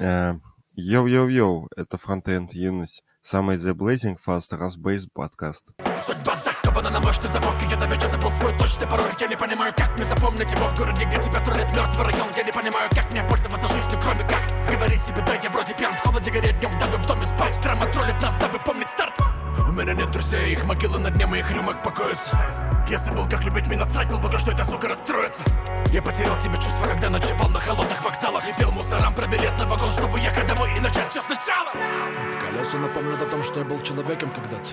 Э, Йоу-йоу-йоу, это Frontend Юность, самый The Blazing Fast Rust-Based подкаст. Судьба закована на мощный замок, и я до забыл свой точный пароль. Я не понимаю, как мне запомнить его в городе, где тебя троллит мертвый район. Я не понимаю, как мне пользоваться жизнью, кроме как говорить себе, да я вроде пьян, в холоде гореть днем, дабы в доме спать. Драма троллит нас, дабы помнить старт. У меня нет друзей, их могилы на дне моих рюмок покоятся. Я забыл, как любить меня насрать, был пока что эта сука расстроится. Я потерял тебе чувство, когда ночевал на холодных вокзалах И пел мусорам про билет на вагон, чтобы ехать домой и начать все сначала Колеса напомнят о том, что я был человеком когда-то.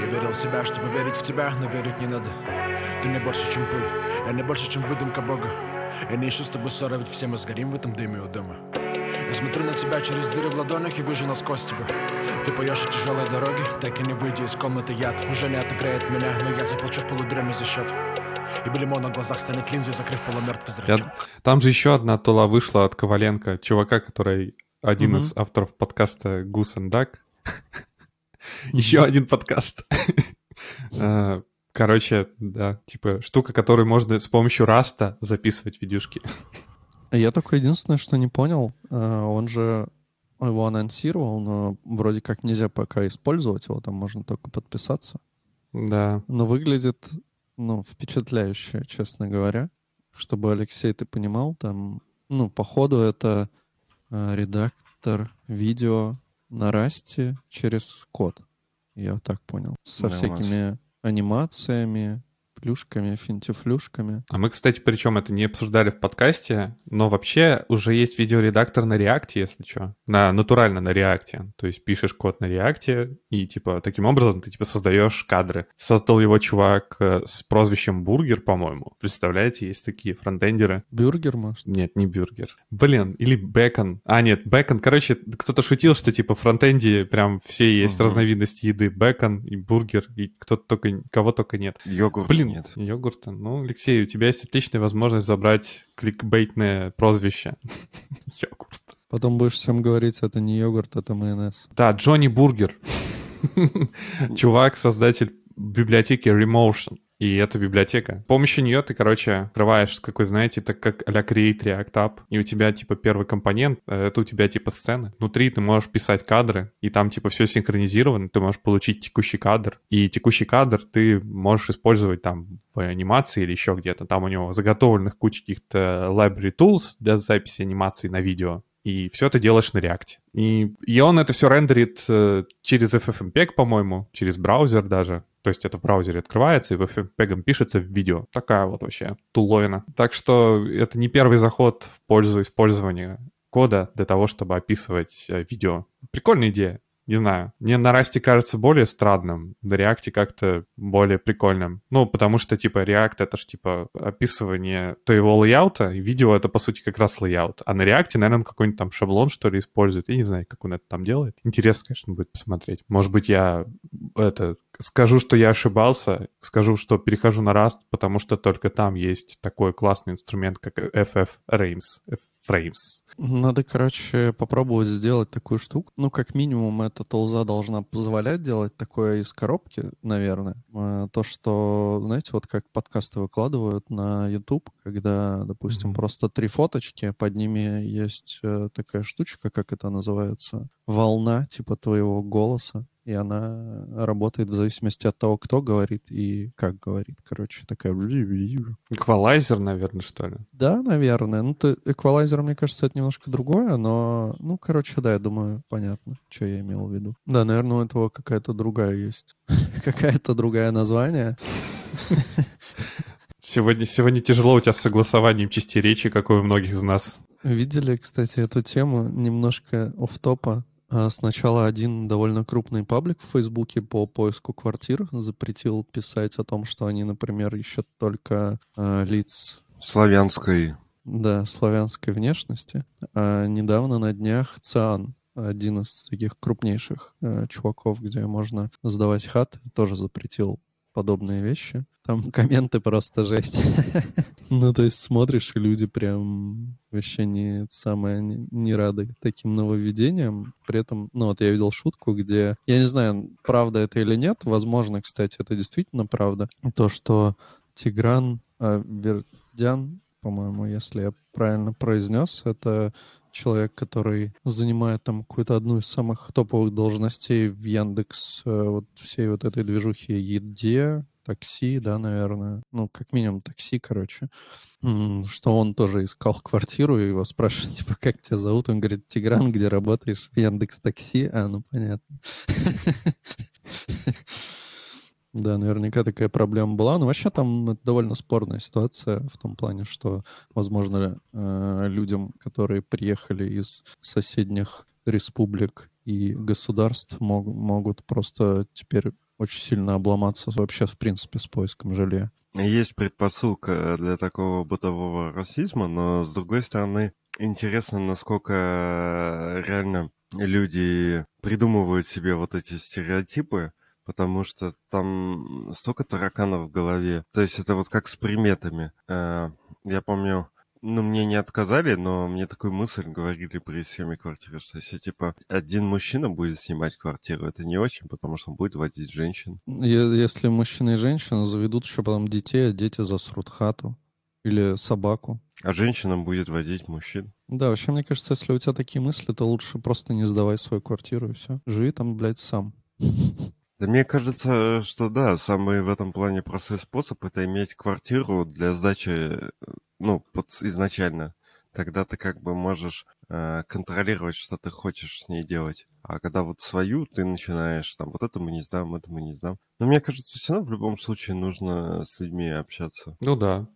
Я верил в себя, чтобы верить в тебя, но верить не надо. Ты не больше, чем пыль, я не больше, чем выдумка Бога. Я не ищу с тобой ссоры, ведь все мы сгорим в этом дыме у дома. Я смотрю на тебя через дыры в ладонях и вижу насквозь тебя. Ты поешь о тяжелой дороге, так и не выйдя из комнаты яд Уже не отыграет меня, но я заплачу в полудреме за счет и Белимо на глазах станет линзой, закрыв полумертвый зрачок. Я... Там же еще одна тула вышла от Коваленко, чувака, который один угу. из авторов подкаста Goose and Duck. Еще один подкаст. А, короче, да, типа штука, которую можно с помощью раста записывать видюшки. Я только единственное, что не понял, э, он же его анонсировал, но вроде как нельзя пока использовать его, там можно только подписаться. Да. Но выглядит, ну, впечатляюще, честно говоря. Чтобы, Алексей, ты понимал, там, ну, походу это э, редактор видео на расте через код. Я так понял. Со да, всякими анимациями, плюшками, финтифлюшками. А мы, кстати, причем это не обсуждали в подкасте, но вообще уже есть видеоредактор на реакте, если что. На, натурально на реакте. То есть пишешь код на реакте, и типа таким образом ты типа создаешь кадры. Создал его чувак э, с прозвищем Бургер, по-моему. Представляете, есть такие фронтендеры. Бюргер, может? Нет, не Бюргер. Блин, или Бекон. А, нет, Бекон. Короче, кто-то шутил, что типа в фронтенде прям все есть угу. разновидности еды. Бекон и бургер, и кто-то только, кого только нет. Йогурт. Блин, нет. Йогурта. Ну, Алексей, у тебя есть отличная возможность забрать кликбейтное прозвище. Йогурт. Потом будешь всем говорить, это не йогурт, это майонез. Да, Джонни Бургер. Чувак, создатель библиотеки Remotion. И это библиотека. С помощью нее ты, короче, открываешь, какой, знаете, так как а-ля Create React App, и у тебя, типа, первый компонент, э, это у тебя, типа, сцены. Внутри ты можешь писать кадры, и там, типа, все синхронизировано, ты можешь получить текущий кадр, и текущий кадр ты можешь использовать там в анимации или еще где-то. Там у него заготовленных куча каких-то library tools для записи анимации на видео, и все это делаешь на React. И, и он это все рендерит э, через FFmpeg, по-моему, через браузер даже. То есть это в браузере открывается и FFmpeg пишется в видео. Такая вот вообще туловина. Так что это не первый заход в пользу использования кода для того, чтобы описывать э, видео. Прикольная идея не знаю, мне на Расте кажется более странным, на Реакте как-то более прикольным. Ну, потому что, типа, React — это же, типа, описывание твоего лейаута, и видео — это, по сути, как раз лейаут. А на Расте, наверное, он какой-нибудь там шаблон, что ли, использует. Я не знаю, как он это там делает. Интересно, конечно, будет посмотреть. Может быть, я это скажу, что я ошибался, скажу, что перехожу на Rust, потому что только там есть такой классный инструмент, как FF-Frames. Frames. Надо, короче, попробовать сделать такую штуку. Ну, как минимум, эта толза должна позволять делать такое из коробки, наверное. А, то, что, знаете, вот как подкасты выкладывают на YouTube, когда, допустим, mm-hmm. просто три фоточки, под ними есть э, такая штучка, как это называется, волна, типа твоего голоса и она работает в зависимости от того, кто говорит и как говорит. Короче, такая... Эквалайзер, наверное, что ли? Да, наверное. Ну, то, эквалайзер, мне кажется, это немножко другое, но, ну, короче, да, я думаю, понятно, что я имел в виду. Да, наверное, у этого какая-то другая есть. Какая-то другая название. Сегодня, сегодня тяжело у тебя с согласованием частей речи, как у многих из нас. Видели, кстати, эту тему немножко оф топа сначала один довольно крупный паблик в Фейсбуке по поиску квартир запретил писать о том, что они, например, ищут только э, лиц... Славянской. Да, славянской внешности. А недавно на днях ЦИАН, один из таких крупнейших э, чуваков, где можно сдавать хаты, тоже запретил подобные вещи. Там комменты просто жесть. ну, то есть смотришь, и люди прям вообще не самое не, не рады таким нововведениям. При этом, ну, вот я видел шутку, где, я не знаю, правда это или нет, возможно, кстати, это действительно правда, то, что Тигран э, Вердян, по-моему, если я правильно произнес, это человек, который занимает там какую-то одну из самых топовых должностей в Яндекс э, вот всей вот этой движухи еде, такси, да, наверное. Ну, как минимум такси, короче. Что он тоже искал квартиру, и его спрашивают, типа, как тебя зовут? Он говорит, Тигран, где работаешь? В Яндекс Такси? А, ну, понятно. Да, наверняка такая проблема была. Но вообще там довольно спорная ситуация в том плане, что, возможно, э, людям, которые приехали из соседних республик и государств, мог, могут просто теперь очень сильно обломаться вообще, в принципе, с поиском жилья. Есть предпосылка для такого бытового расизма, но, с другой стороны, интересно, насколько реально люди придумывают себе вот эти стереотипы, потому что там столько тараканов в голове. То есть это вот как с приметами. Э, я помню, ну, мне не отказали, но мне такую мысль говорили при съеме квартиры, что если, типа, один мужчина будет снимать квартиру, это не очень, потому что он будет водить женщин. Если мужчина и женщина заведут еще потом детей, а дети засрут хату или собаку. А женщина будет водить мужчин. Да, вообще, мне кажется, если у тебя такие мысли, то лучше просто не сдавай свою квартиру и все. Живи там, блядь, сам. Да мне кажется, что да, самый в этом плане простой способ это иметь квартиру для сдачи, ну, под, изначально. Тогда ты как бы можешь э, контролировать, что ты хочешь с ней делать. А когда вот свою ты начинаешь, там, вот это мы не сдам, это мы не сдам. Но мне кажется, все равно в любом случае нужно с людьми общаться. Ну да.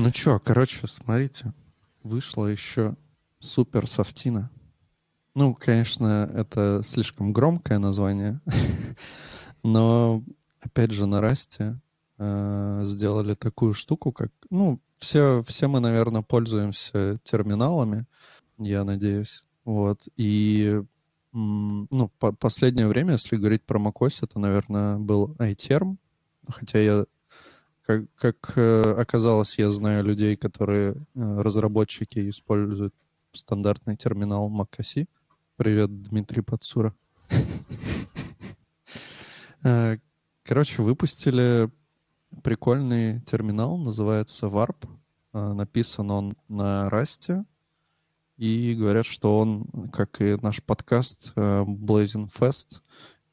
Ну чё, короче, смотрите, вышла еще супер софтина. Ну, конечно, это слишком громкое название, но опять же на Расте э, сделали такую штуку, как, ну, все, все мы, наверное, пользуемся терминалами, я надеюсь, вот, и ну, по последнее время, если говорить про macOS, это, наверное, был iTerm, хотя я как, как э, оказалось, я знаю людей, которые э, разработчики используют стандартный терминал macOS. Привет, Дмитрий Подсура. Э, короче, выпустили прикольный терминал, называется Warp. Написан он на Расте. И говорят, что он, как и наш подкаст Blazing Fest,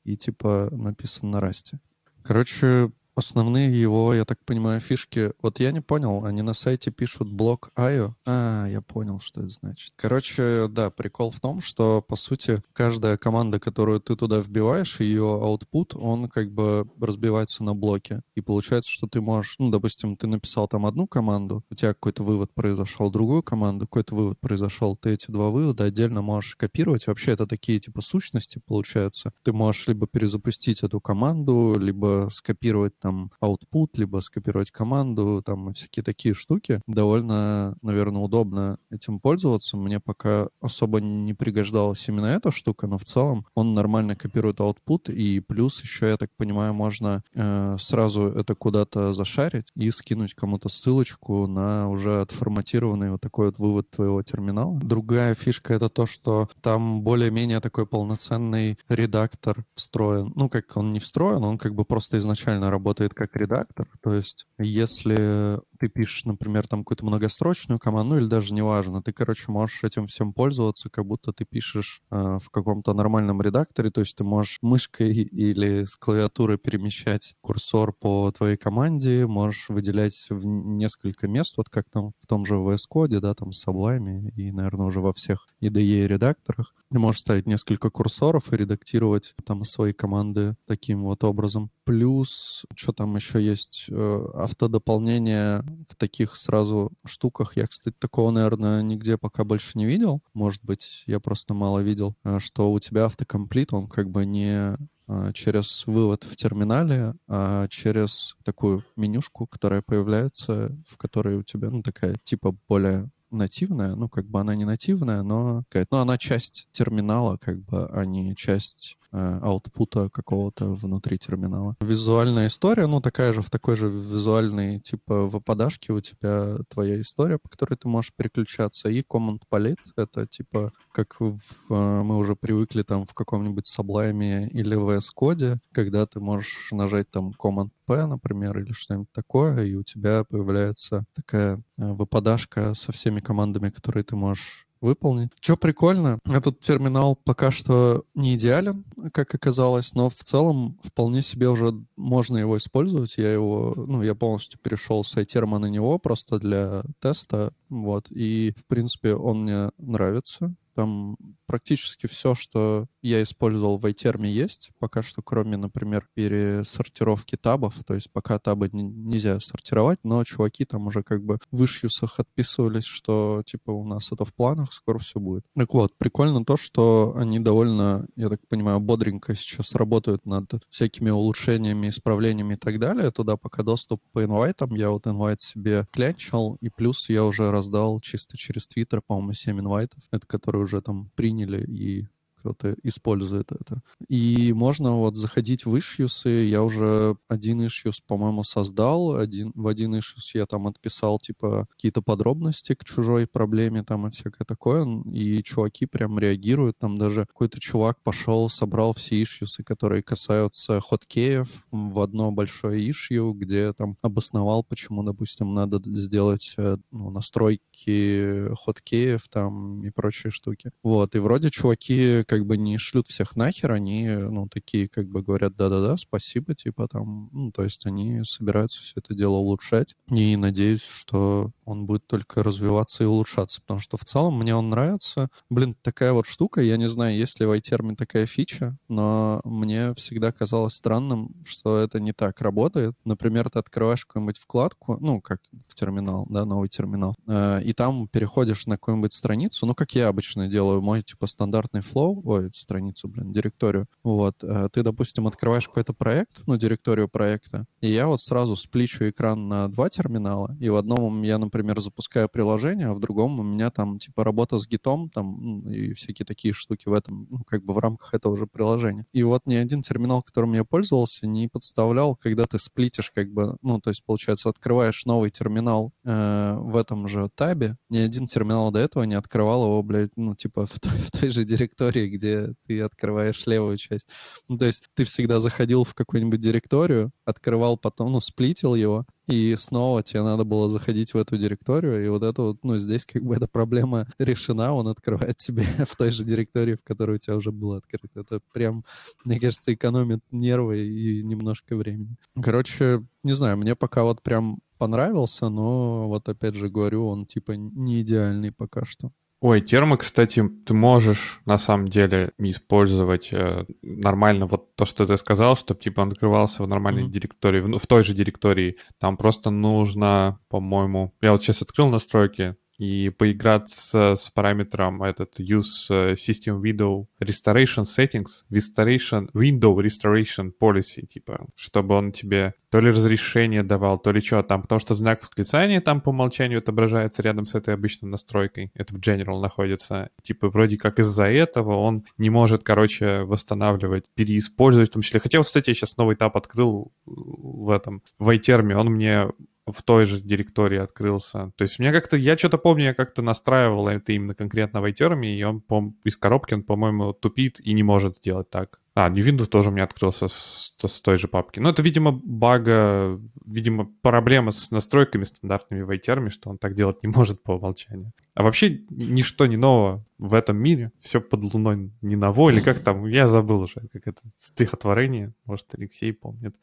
и типа написан на Расте. Короче, Основные его, я так понимаю, фишки... Вот я не понял, они на сайте пишут блок IO. А, я понял, что это значит. Короче, да, прикол в том, что, по сути, каждая команда, которую ты туда вбиваешь, ее output, он как бы разбивается на блоки. И получается, что ты можешь... Ну, допустим, ты написал там одну команду, у тебя какой-то вывод произошел, другую команду, какой-то вывод произошел. Ты эти два вывода отдельно можешь копировать. Вообще это такие типа сущности получаются. Ты можешь либо перезапустить эту команду, либо скопировать там output, либо скопировать команду, там всякие такие штуки. Довольно, наверное, удобно этим пользоваться. Мне пока особо не пригождалась именно эта штука, но в целом он нормально копирует output, и плюс еще, я так понимаю, можно э, сразу это куда-то зашарить и скинуть кому-то ссылочку на уже отформатированный вот такой вот вывод твоего терминала. Другая фишка — это то, что там более-менее такой полноценный редактор встроен. Ну, как он не встроен, он как бы просто изначально работает работает как редактор. То есть, если ты пишешь, например, там какую-то многострочную команду, ну или даже неважно, ты, короче, можешь этим всем пользоваться, как будто ты пишешь э, в каком-то нормальном редакторе, то есть ты можешь мышкой или с клавиатуры перемещать курсор по твоей команде, можешь выделять в несколько мест, вот как там в том же VS Code, да, там с Sublime и, наверное, уже во всех IDE редакторах. Ты можешь ставить несколько курсоров и редактировать там свои команды таким вот образом. Плюс, что там еще есть, э, автодополнение в таких сразу штуках. Я, кстати, такого, наверное, нигде пока больше не видел. Может быть, я просто мало видел, э, что у тебя автокомплит, он как бы не э, через вывод в терминале, а через такую менюшку, которая появляется, в которой у тебя, ну, такая типа более нативная, ну, как бы она не нативная, но какая-то, ну, она часть терминала, как бы, а не часть аутпута какого-то внутри терминала. Визуальная история, ну, такая же, в такой же визуальной, типа, выпадашке у тебя твоя история, по которой ты можешь переключаться, и Command Palette — это, типа, как в, э, мы уже привыкли там в каком-нибудь Sublime или VS Code, когда ты можешь нажать там Command P, например, или что-нибудь такое, и у тебя появляется такая э, выпадашка со всеми командами, которые ты можешь выполнить. Что прикольно, этот терминал пока что не идеален, как оказалось, но в целом вполне себе уже можно его использовать. Я его, ну, я полностью перешел с iTerm на него просто для теста, вот, и, в принципе, он мне нравится. Там практически все, что я использовал в iTerm есть, пока что, кроме, например, пересортировки табов, то есть пока табы нельзя сортировать, но чуваки там уже как бы в ишьюсах отписывались, что типа у нас это в планах, скоро все будет. Так вот, прикольно то, что они довольно, я так понимаю, бодренько сейчас работают над всякими улучшениями, исправлениями и так далее. Туда пока доступ по инвайтам, я вот инвайт себе клянчил, и плюс я уже раздал чисто через Твиттер, по-моему, 7 инвайтов, это которые уже там приняли и кто-то использует это. И можно вот заходить в ишьюсы. Я уже один ишьюс, по-моему, создал. Один, в один ишьюс я там отписал, типа, какие-то подробности к чужой проблеме там и всякое такое. И чуваки прям реагируют. Там даже какой-то чувак пошел, собрал все ишьюсы, которые касаются хоткеев в одно большое ишью, где там обосновал, почему, допустим, надо сделать э, ну, настройки хоткеев там и прочие штуки. Вот. И вроде чуваки как бы не шлют всех нахер, они, ну, такие как бы говорят, да-да-да, спасибо, типа там, ну, то есть они собираются все это дело улучшать. И надеюсь, что он будет только развиваться и улучшаться, потому что в целом мне он нравится. Блин, такая вот штука, я не знаю, есть ли в iTerm такая фича, но мне всегда казалось странным, что это не так работает. Например, ты открываешь какую-нибудь вкладку, ну, как в терминал, да, новый терминал, э, и там переходишь на какую-нибудь страницу, ну, как я обычно делаю, мой, типа, стандартный флоу, ой, страницу, блин, директорию. Вот, э, ты, допустим, открываешь какой-то проект, ну, директорию проекта, и я вот сразу спличу экран на два терминала, и в одном я, например, запускаю приложение, а в другом у меня там, типа, работа с гитом, там, ну, и всякие такие штуки в этом, ну, как бы в рамках этого же приложения. И вот ни один терминал, которым я пользовался, не подставлял, когда ты сплитишь, как бы, ну, то есть, получается, открываешь новый терминал э, в этом же табе, ни один терминал до этого не открывал его, блядь, ну, типа, в той, в той же директории, где где ты открываешь левую часть. Ну, то есть ты всегда заходил в какую-нибудь директорию, открывал потом, ну, сплитил его, и снова тебе надо было заходить в эту директорию, и вот это вот, ну, здесь как бы эта проблема решена, он открывает тебе в той же директории, в которой у тебя уже было открыто. Это прям, мне кажется, экономит нервы и немножко времени. Короче, не знаю, мне пока вот прям понравился, но вот опять же говорю, он типа не идеальный пока что. Ой, термо, кстати, ты можешь на самом деле использовать э, нормально вот то, что ты сказал, чтобы типа он открывался в нормальной mm-hmm. директории, в, в той же директории. Там просто нужно, по-моему, я вот сейчас открыл настройки, и поиграться с параметром этот use э, system window restoration settings, restoration, window restoration policy, типа, чтобы он тебе то ли разрешение давал, то ли что там, потому что знак восклицания там по умолчанию отображается рядом с этой обычной настройкой, это в General находится, типа, вроде как из-за этого он не может, короче, восстанавливать, переиспользовать в том числе, хотя вот, кстати, я сейчас новый этап открыл в этом, в iTerm, он мне в той же директории открылся. То есть мне как-то, я что-то помню, я как-то настраивал это именно конкретно в iTerm, и он по, из коробки, он, по-моему, тупит и не может сделать так. А, New Windows тоже у меня открылся с, с той же папки. Ну, это, видимо, бага, видимо, проблема с настройками стандартными в iTerm, что он так делать не может по умолчанию. А вообще ничто не ново в этом мире. Все под луной не ново, или как там, я забыл уже, как это стихотворение, может, Алексей помнит.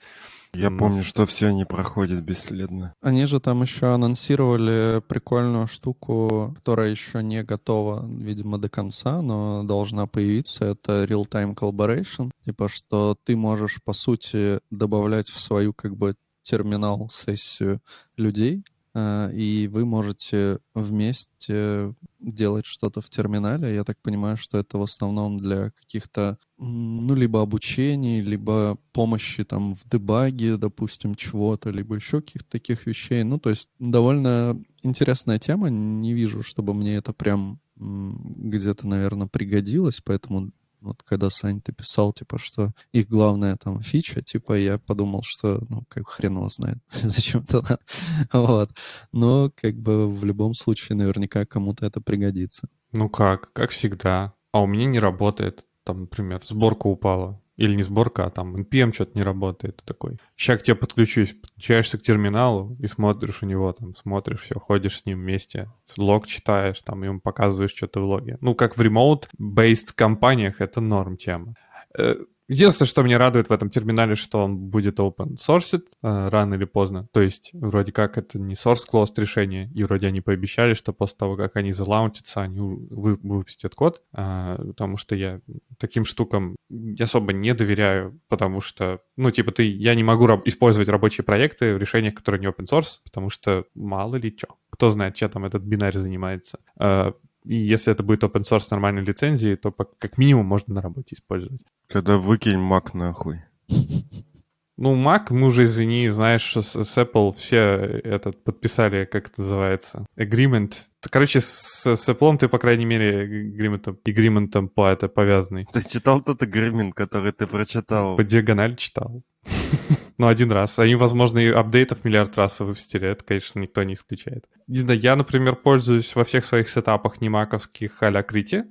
Я Но... помню, что все не проходит бесследно. Они же там еще анонсировали прикольную штуку, которая еще не готова, видимо, до конца, но должна появиться. Это Real-Time Collaboration. Типа, что ты можешь, по сути, добавлять в свою как бы терминал сессию людей, и вы можете вместе делать что-то в терминале. Я так понимаю, что это в основном для каких-то, ну, либо обучений, либо помощи там в дебаге, допустим, чего-то, либо еще каких-то таких вещей. Ну, то есть довольно интересная тема. Не вижу, чтобы мне это прям где-то, наверное, пригодилось, поэтому Вот когда, Сань, ты писал, типа, что их главная там фича, типа, я подумал, что, ну, как хрен его знает, зачем это надо. Вот. Но, как бы, в любом случае, наверняка кому-то это пригодится. Ну как? Как всегда. А у меня не работает. Там, например, сборка упала. Или не сборка, а там NPM что-то не работает. Ты такой, сейчас к тебе подключусь. Подключаешься к терминалу и смотришь у него, там, смотришь все, ходишь с ним вместе, лог читаешь, там, ему показываешь что-то в логе. Ну, как в remote-based компаниях это норм тема. Единственное, что меня радует в этом терминале, что он будет open source э, рано или поздно. То есть вроде как это не source closed решение, и вроде они пообещали, что после того, как они залаунчатся, они вы, выпустят код, э, потому что я таким штукам особо не доверяю, потому что, ну, типа, ты, я не могу раб- использовать рабочие проекты в решениях, которые не open source, потому что мало ли что. Кто знает, чем там этот бинарь занимается. Э, и если это будет open source нормальной лицензии, то как минимум можно на работе использовать. Тогда выкинь Mac нахуй. Ну, Mac, мы уже, извини, знаешь, с, с Apple все этот подписали, как это называется, agreement. Короче, с, с Apple ты, по крайней мере, агриментом, агриментом по это повязанный. Ты читал тот agreement, который ты прочитал? По диагонали читал. Ну, один раз. Они, возможно, и апдейтов миллиард раз выпустили. Это, конечно, никто не исключает. Не знаю, я, например, пользуюсь во всех своих сетапах не маковских а-ля Крити.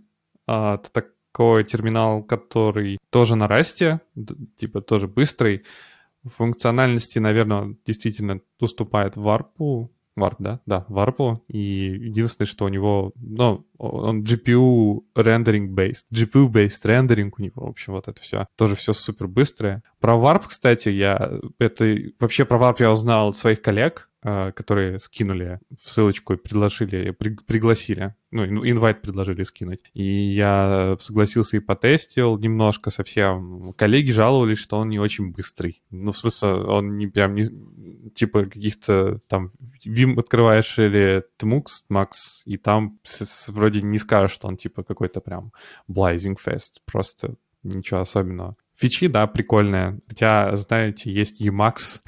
А, это такой терминал, который тоже на расте, типа тоже быстрый. В функциональности, наверное, действительно уступает варпу, Warp, да? Да, Warp. И единственное, что у него, ну, он GPU rendering based. GPU based rendering у него, в общем, вот это все. Тоже все супер быстрое. Про Warp, кстати, я, это, вообще про Warp я узнал от своих коллег, которые скинули ссылочку и предложили, при, пригласили, ну, инвайт предложили скинуть. И я согласился и потестил немножко совсем. Коллеги жаловались, что он не очень быстрый. Ну, в смысле, он не прям не... Типа каких-то там Vim открываешь или Tmux, Max, и там вроде не скажешь, что он типа какой-то прям blazing fast. Просто ничего особенного. Фичи, да, прикольные. Хотя, знаете, есть Emacs.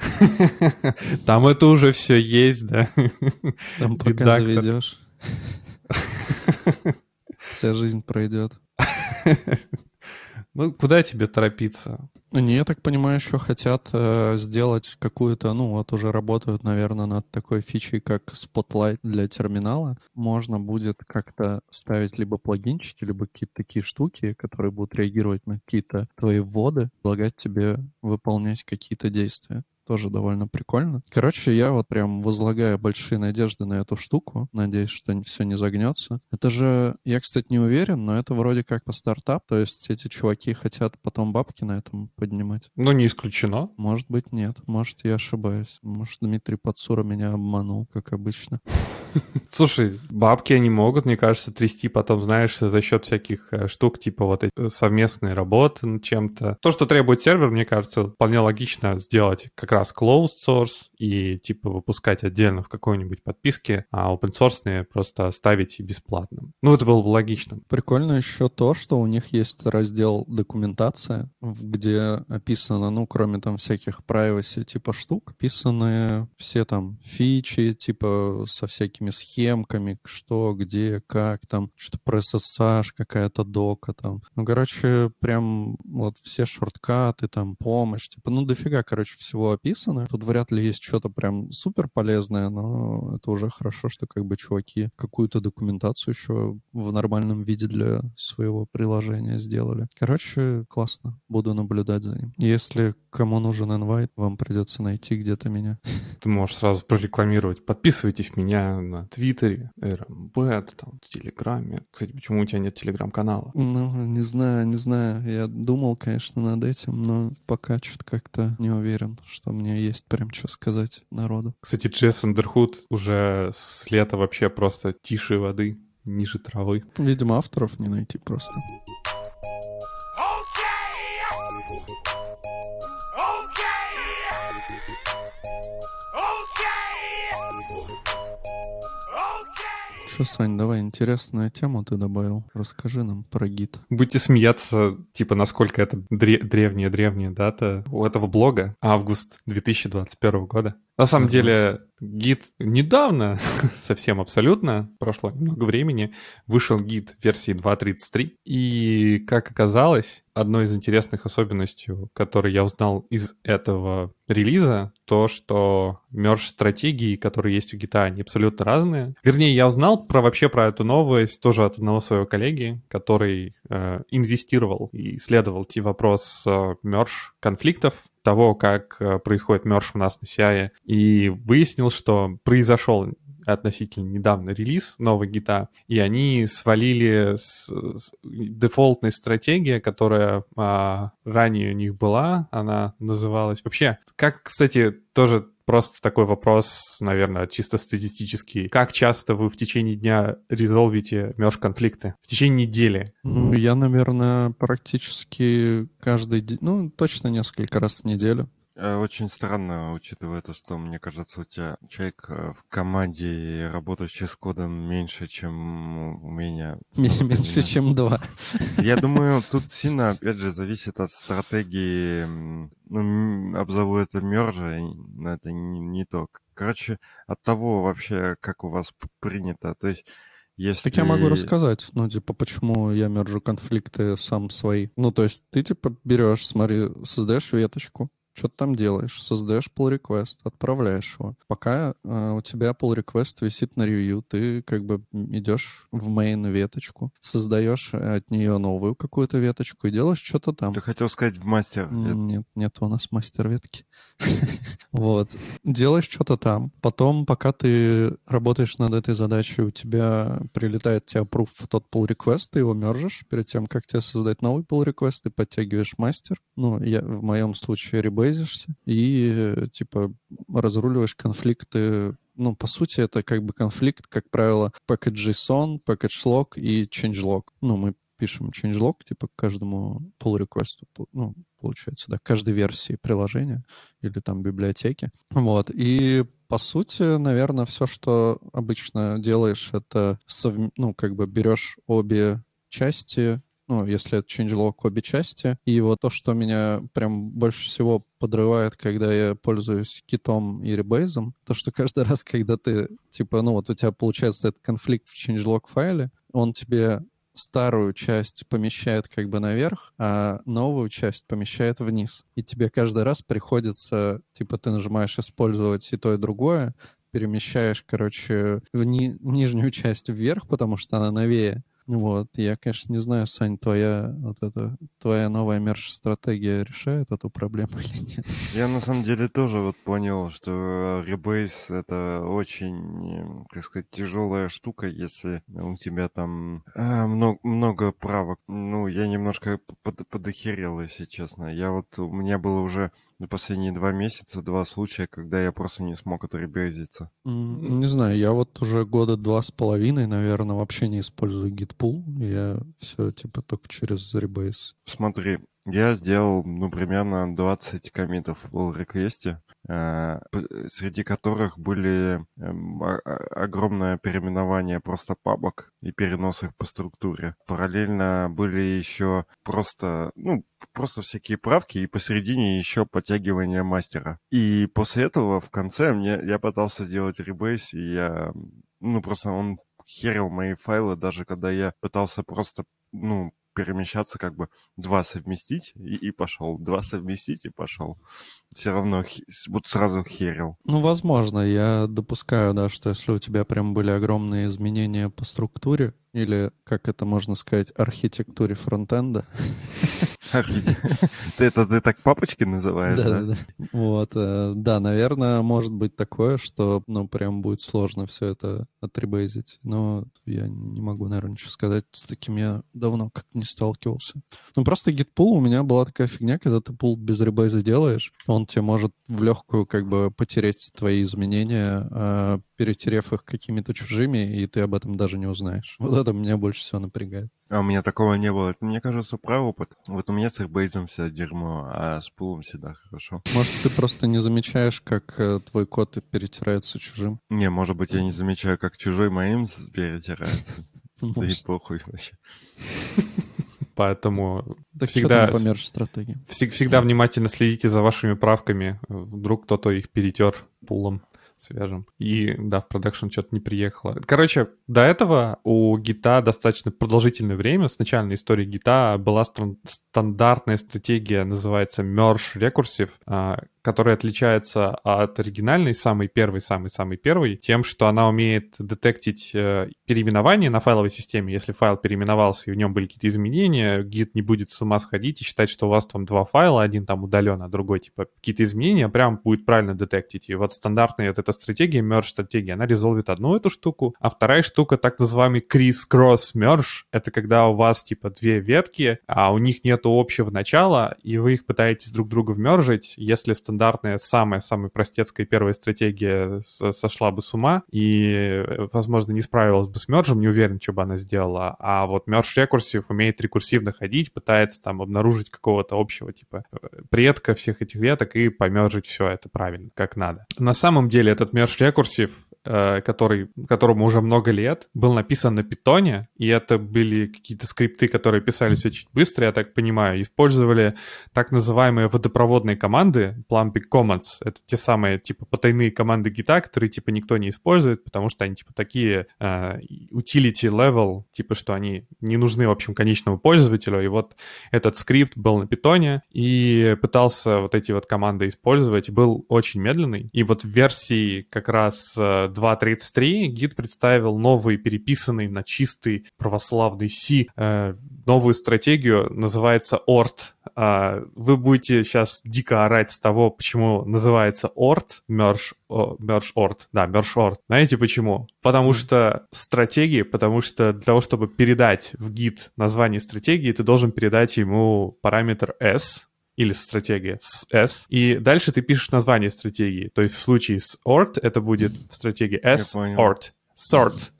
Там это уже все есть, да. Там пока заведешь. Вся жизнь пройдет. Ну, куда тебе торопиться? Они, я так понимаю, еще хотят э, сделать какую-то, ну, вот уже работают, наверное, над такой фичей, как Spotlight для терминала. Можно будет как-то ставить либо плагинчики, либо какие-то такие штуки, которые будут реагировать на какие-то твои вводы, предлагать тебе выполнять какие-то действия тоже довольно прикольно. Короче, я вот прям возлагаю большие надежды на эту штуку. Надеюсь, что все не загнется. Это же, я, кстати, не уверен, но это вроде как по стартап, то есть эти чуваки хотят потом бабки на этом поднимать. Ну, не исключено. Может быть, нет. Может, я ошибаюсь. Может, Дмитрий Подсура меня обманул, как обычно. Слушай, бабки они могут, мне кажется, трясти потом, знаешь, за счет всяких э, штук, типа вот эти э, совместные работы над чем-то. То, что требует сервер, мне кажется, вполне логично сделать как раз closed source и типа выпускать отдельно в какой-нибудь подписке, а open source просто оставить бесплатным. Ну, это было бы логично. Прикольно еще то, что у них есть раздел документация, где описано, ну, кроме там всяких privacy типа штук, описаны все там фичи, типа со всякими схемками, что, где, как там, что про SSH, какая-то дока там. Ну, короче, прям вот все шорткаты, там, помощь, типа, ну, дофига, короче, всего описано. Тут вряд ли есть что-то прям супер полезное, но это уже хорошо, что как бы чуваки какую-то документацию еще в нормальном виде для своего приложения сделали. Короче, классно. Буду наблюдать за ним. Если кому нужен инвайт, вам придется найти где-то меня. Ты можешь сразу прорекламировать. Подписывайтесь меня на Твиттере, РМБ, там, в Телеграме. Кстати, почему у тебя нет Телеграм-канала? Ну, не знаю, не знаю. Я думал, конечно, над этим, но пока что-то как-то не уверен, что мне есть прям что сказать народу. Кстати, Джесс Андерхуд уже с лета вообще просто тише воды, ниже травы. Видимо, авторов не найти просто. Что, Сань, давай, интересную тему ты добавил. Расскажи нам про гид. Будете смеяться, типа, насколько это древняя-древняя дата у этого блога. Август 2021 года. На самом деле, гид недавно, совсем абсолютно, прошло немного времени, вышел гид версии 2.33. И, как оказалось, одной из интересных особенностей, которые я узнал из этого релиза, то, что мерж-стратегии, которые есть у гита, они абсолютно разные. Вернее, я узнал про вообще про эту новость тоже от одного своего коллеги, который э, инвестировал и исследовал те вопрос э, мерж-конфликтов того, как э, происходит мерж у нас на CI, и выяснил, что произошел относительно недавно релиз нового гита, и они свалили с, с дефолтной стратегии, которая а, ранее у них была, она называлась вообще, как, кстати, тоже Просто такой вопрос, наверное, чисто статистический. Как часто вы в течение дня резолвите меж-конфликты? В течение недели? Ну, я, наверное, практически каждый день, ну, точно несколько раз в неделю. Э, очень странно, учитывая то, что, мне кажется, у тебя человек э, в команде, работающий с кодом, меньше, чем у меня. Меньше, чем два. Я думаю, тут сильно, опять же, зависит от стратегии, ну, обзову это мержа, но это не, не то. Короче, от того вообще, как у вас принято. То есть если... Так я могу рассказать, ну, типа, почему я мержу конфликты сам свои. Ну, то есть ты, типа, берешь, смотри, создаешь веточку, что-то там делаешь, создаешь pull request, отправляешь его. Пока э, у тебя pull request висит на ревью, ты как бы идешь в main веточку, создаешь от нее новую какую-то веточку и делаешь что-то там. Ты хотел сказать в мастер? Нет, нет, у нас мастер ветки. Вот. Делаешь что-то там. Потом, пока ты работаешь над этой задачей, у тебя прилетает тебе proof в тот pull request, ты его мержишь. Перед тем, как тебе создать новый pull request, ты подтягиваешь мастер. Ну, я в моем случае бейзишься и, типа, разруливаешь конфликты ну, по сути, это как бы конфликт, как правило, package.json, package.log и changelog. Ну, мы пишем changelog, типа, к каждому pull request, ну, получается, да, к каждой версии приложения или там библиотеки. Вот, и по сути, наверное, все, что обычно делаешь, это, сов... ну, как бы берешь обе части, ну, если это changelog обе части. И вот то, что меня прям больше всего подрывает, когда я пользуюсь китом и ребейзом, то, что каждый раз, когда ты, типа, ну, вот у тебя получается этот конфликт в changelog файле, он тебе старую часть помещает как бы наверх, а новую часть помещает вниз. И тебе каждый раз приходится, типа, ты нажимаешь использовать и то, и другое, перемещаешь, короче, в ни- нижнюю часть вверх, потому что она новее, вот, я, конечно, не знаю, Сань, твоя вот эта твоя новая мерч-стратегия решает эту проблему или нет? Я на самом деле тоже вот понял, что Rebase это очень, так сказать, тяжелая штука, если у тебя там э, много, много правок. Ну, я немножко под, подохерел, если честно. Я вот, у меня было уже за последние два месяца два случая, когда я просто не смог отребезиться. Не знаю, я вот уже года два с половиной, наверное, вообще не использую Gitpool. Я все типа только через Rebase. Смотри, я сделал, ну, примерно 20 комитов в pull реквесте среди которых были эм, огромное переименование просто папок и перенос их по структуре. Параллельно были еще просто, ну, просто всякие правки, и посередине еще подтягивание мастера. И после этого в конце мне я пытался сделать ребейс, и я, ну, просто он херил мои файлы, даже когда я пытался просто, ну, перемещаться, как бы два совместить и, и пошел, два совместить и пошел. Все равно вот сразу херил. Ну, возможно, я допускаю, да, что если у тебя прям были огромные изменения по структуре, или, как это можно сказать, архитектуре фронтенда, это ты так папочки называешь, да? Вот, э, да, наверное, может быть такое, что, ну, прям будет сложно все это отребейзить. Но я не могу, наверное, ничего сказать. С таким я давно как не сталкивался. Ну, просто гитпул у меня была такая фигня, когда ты пул без ребейза делаешь, он тебе может в легкую как бы потерять твои изменения, а перетерев их какими-то чужими, и ты об этом даже не узнаешь. Вот это меня больше всего напрягает. А у меня такого не было. Это, мне кажется, про опыт. Вот у меня с Airbase всегда дерьмо, а с пулом всегда хорошо. Может, ты просто не замечаешь, как э, твой код перетирается чужим? Не, может быть, я не замечаю, как чужой моим перетирается. Да и похуй вообще. Поэтому так всегда, стратегии? Всегда внимательно следите за вашими правками. Вдруг кто-то их перетер пулом свежим. И, да, в продакшн что-то не приехало. Короче, до этого у гита достаточно продолжительное время, с начальной истории гита была стандартная стратегия, называется Merge Recursive, а, которая отличается от оригинальной, самой первой, самой-самой первой, тем, что она умеет детектить э, переименование на файловой системе. Если файл переименовался и в нем были какие-то изменения, гид не будет с ума сходить и считать, что у вас там два файла, один там удален, а другой типа какие-то изменения, прям будет правильно детектить. И вот стандартная вот эта стратегия, merge стратегия, она резолвит одну эту штуку, а вторая штука, так называемый criss-cross merge, это когда у вас типа две ветки, а у них нету общего начала, и вы их пытаетесь друг друга вмержить, если стандартная стандартная, самая-самая простецкая первая стратегия сошла бы с ума и, возможно, не справилась бы с мержем, не уверен, что бы она сделала. А вот мерж рекурсив умеет рекурсивно ходить, пытается там обнаружить какого-то общего типа предка всех этих веток и помержить все это правильно, как надо. На самом деле этот мерж рекурсив Э, который, которому уже много лет, был написан на питоне, и это были какие-то скрипты, которые писались очень быстро, я так понимаю, использовали так называемые водопроводные команды, Plumbing Commands, это те самые, типа, потайные команды гита, которые, типа, никто не использует, потому что они, типа, такие uh, utility level, типа, что они не нужны, в общем, конечному пользователю, и вот этот скрипт был на питоне, и пытался вот эти вот команды использовать, был очень медленный, и вот в версии как раз э, 2.33 гид представил новый, переписанный на чистый православный C, э, новую стратегию, называется ORT. Э, вы будете сейчас дико орать с того, почему называется ORT, Merge, merge ORT, да, Merge ORT. Знаете почему? Потому что стратегии, потому что для того, чтобы передать в гид название стратегии, ты должен передать ему параметр S, или стратегия с S, и дальше ты пишешь название стратегии. То есть в случае с ORT это будет в стратегии S, ORT. Sort.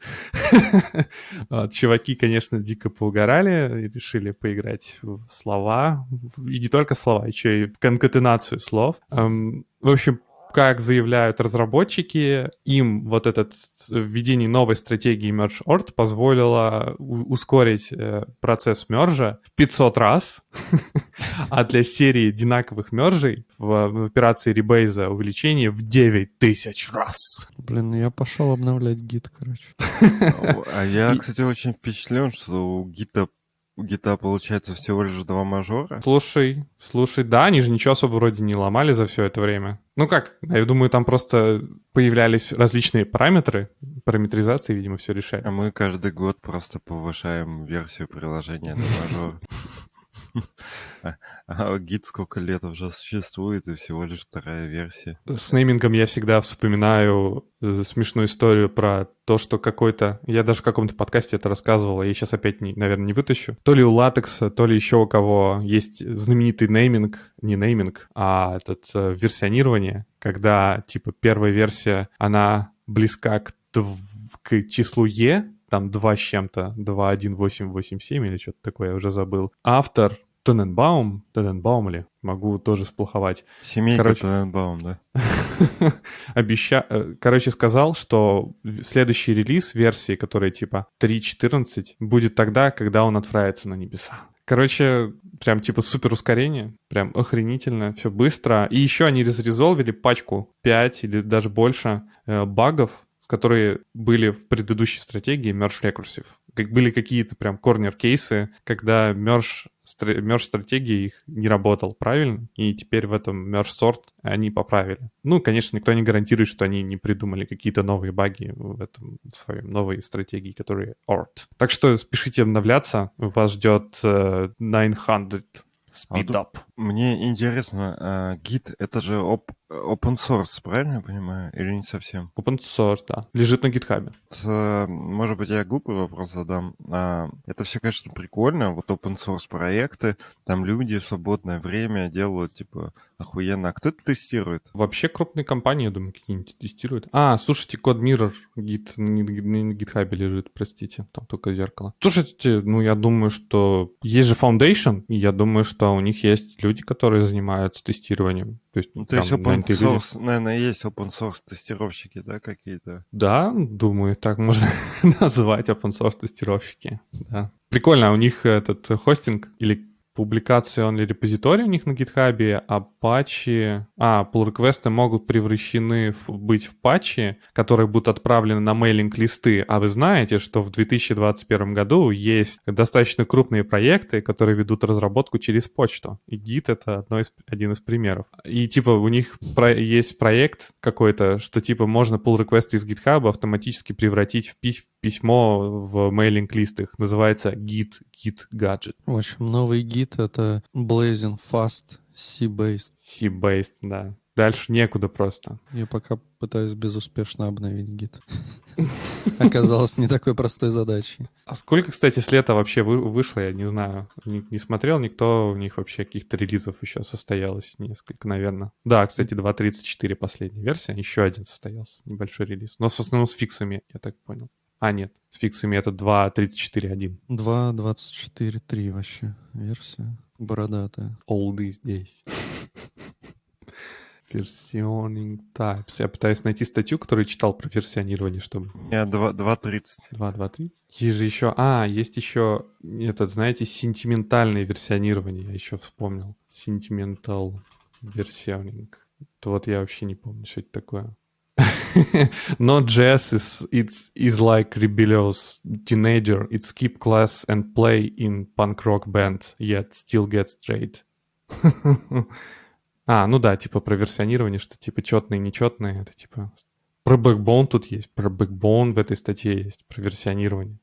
Чуваки, конечно, дико поугорали и решили поиграть в слова. И не только слова, еще и в конкатенацию слов. В общем, как заявляют разработчики, им вот этот введение новой стратегии Merge Ort позволило ускорить э, процесс мержа в 500 раз, а для серии одинаковых мержей в операции ребейза увеличение в 9000 раз. Блин, я пошел обновлять гид, короче. А я, кстати, очень впечатлен, что у гита у гита получается всего лишь два мажора. Слушай, слушай, да, они же ничего особо вроде не ломали за все это время. Ну как, я думаю, там просто появлялись различные параметры, параметризации, видимо, все решает. А мы каждый год просто повышаем версию приложения на мажор. А, гид сколько лет уже существует, и всего лишь вторая версия. С неймингом я всегда вспоминаю э, смешную историю про то, что какой-то... Я даже в каком-то подкасте это рассказывал, я сейчас опять, не, наверное, не вытащу. То ли у латекса, то ли еще у кого есть знаменитый нейминг, не нейминг, а этот э, версионирование, когда, типа, первая версия, она близка к, к числу Е, там 2 с чем-то, 2, 1, 8, 8, 7 или что-то такое, я уже забыл. Автор Тененбаум, Тененбаум ли, могу тоже сплоховать. Семейка Короче, Тененбаум, да. Обеща... Э, короче, сказал, что следующий релиз версии, которая типа 3.14, будет тогда, когда он отправится на небеса. Короче, прям типа супер ускорение, прям охренительно, все быстро. И еще они разрезолвили пачку 5 или даже больше э, багов, с которые были в предыдущей стратегии Merge Recursive. Как были какие-то прям корнер-кейсы, когда Merge, Merge стратегии их не работал правильно, и теперь в этом Merge Sort они поправили. Ну, конечно, никто не гарантирует, что они не придумали какие-то новые баги в этом в своей новой стратегии, которые ORT. Так что спешите обновляться, вас ждет uh, 900 Speed а up. Мне интересно, а, гид это же оп open source, правильно я понимаю? Или не совсем? Open source, да. Лежит на гитхабе. Может быть, я глупый вопрос задам. А, это все, конечно, прикольно. Вот open source проекты, там люди в свободное время делают, типа, охуенно. А кто это тестирует? Вообще крупные компании, я думаю, какие-нибудь тестируют. А, слушайте, код Mirror гид на гитхабе лежит, простите, там только зеркало. Слушайте, ну я думаю, что есть же Foundation, и я думаю, что у них есть люди, которые занимаются тестированием. То есть, ну, то есть open source, люди... наверное, есть open source тестировщики, да, какие-то? Да, думаю, так можно назвать open source тестировщики, да. Прикольно, а у них этот хостинг или публикации only репозиторий у них на GitHub, а патчи... А, pull реквесты могут превращены в, быть в патчи, которые будут отправлены на мейлинг-листы. А вы знаете, что в 2021 году есть достаточно крупные проекты, которые ведут разработку через почту. И Git — это одно из, один из примеров. И типа у них про, есть проект какой-то, что типа можно pull реквесты из GitHub автоматически превратить в, пи- письмо в мейлинг-лист. Называется Git, Git Gadget. В общем, новый гид — это Blazing Fast C-Based. C-based, да. Дальше некуда просто. Я пока пытаюсь безуспешно обновить гид. Оказалось не такой простой задачей. А сколько, кстати, с лета вообще вы- вышло, я не знаю. Не, не смотрел никто, у них вообще каких-то релизов еще состоялось несколько, наверное. Да, кстати, 2.34 последняя версия, еще один состоялся, небольшой релиз. Но в основном с фиксами, я так понял. А, нет, с фиксами это 2.34.1. 2.24.3 вообще версия. Бородатая. Олды здесь. Versioning types. Я пытаюсь найти статью, которую читал про версионирование, чтобы... Я 2.30. 2, 2, 3. Есть же еще... А, есть еще этот, знаете, сентиментальное версионирование. Я еще вспомнил. Sentimental versioning. Это вот я вообще не помню, что это такое. Node.js is, it's, is like rebellious teenager. It skip class and play in punk rock band, yet still get straight A, ну да, типа про версионирование, что типа четные, нечетные, это типа... Про Backbone тут есть, про Backbone в этой статье есть, про версионирование.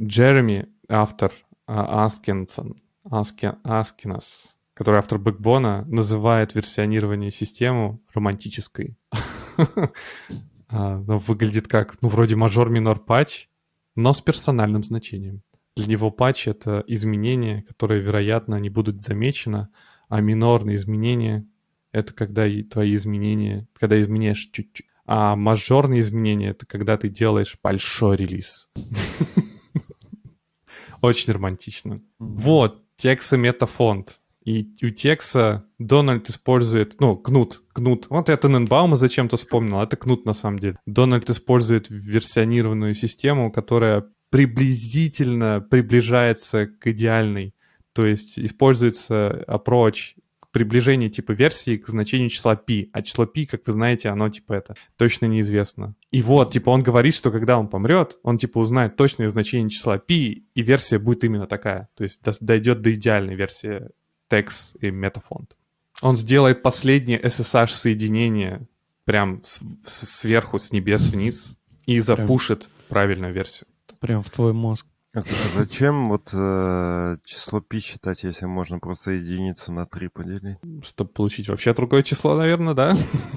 Джереми, автор а, Аскинсон, Аскен, Аскинос, который автор Backbone, называет версионирование систему романтической. А, но выглядит как, ну, вроде major-minor patch, но с персональным значением. Для него патч — это изменения, которые, вероятно, не будут замечены, а минорные изменения — это когда твои изменения, когда изменяешь чуть-чуть. А мажорные изменения — это когда ты делаешь большой релиз. Очень романтично. Вот, Текса метафонд. И у Текса Дональд использует, ну, кнут, кнут. Вот я Тененбаума зачем-то вспомнил, а это кнут на самом деле. Дональд использует версионированную систему, которая приблизительно приближается к идеальной. То есть используется approach приближение типа версии к значению числа π. А число π, как вы знаете, оно типа это точно неизвестно. И вот, типа, он говорит, что когда он помрет, он типа узнает точное значение числа π, и версия будет именно такая. То есть дойдет до идеальной версии текст и метафонд. Он сделает последнее SSH-соединение прям с, с, сверху, с небес вниз, и запушит прям, правильную версию. Прям в твой мозг. А зачем вот э, число пи считать, если можно просто единицу на 3 поделить? Чтобы получить вообще другое число, наверное, да?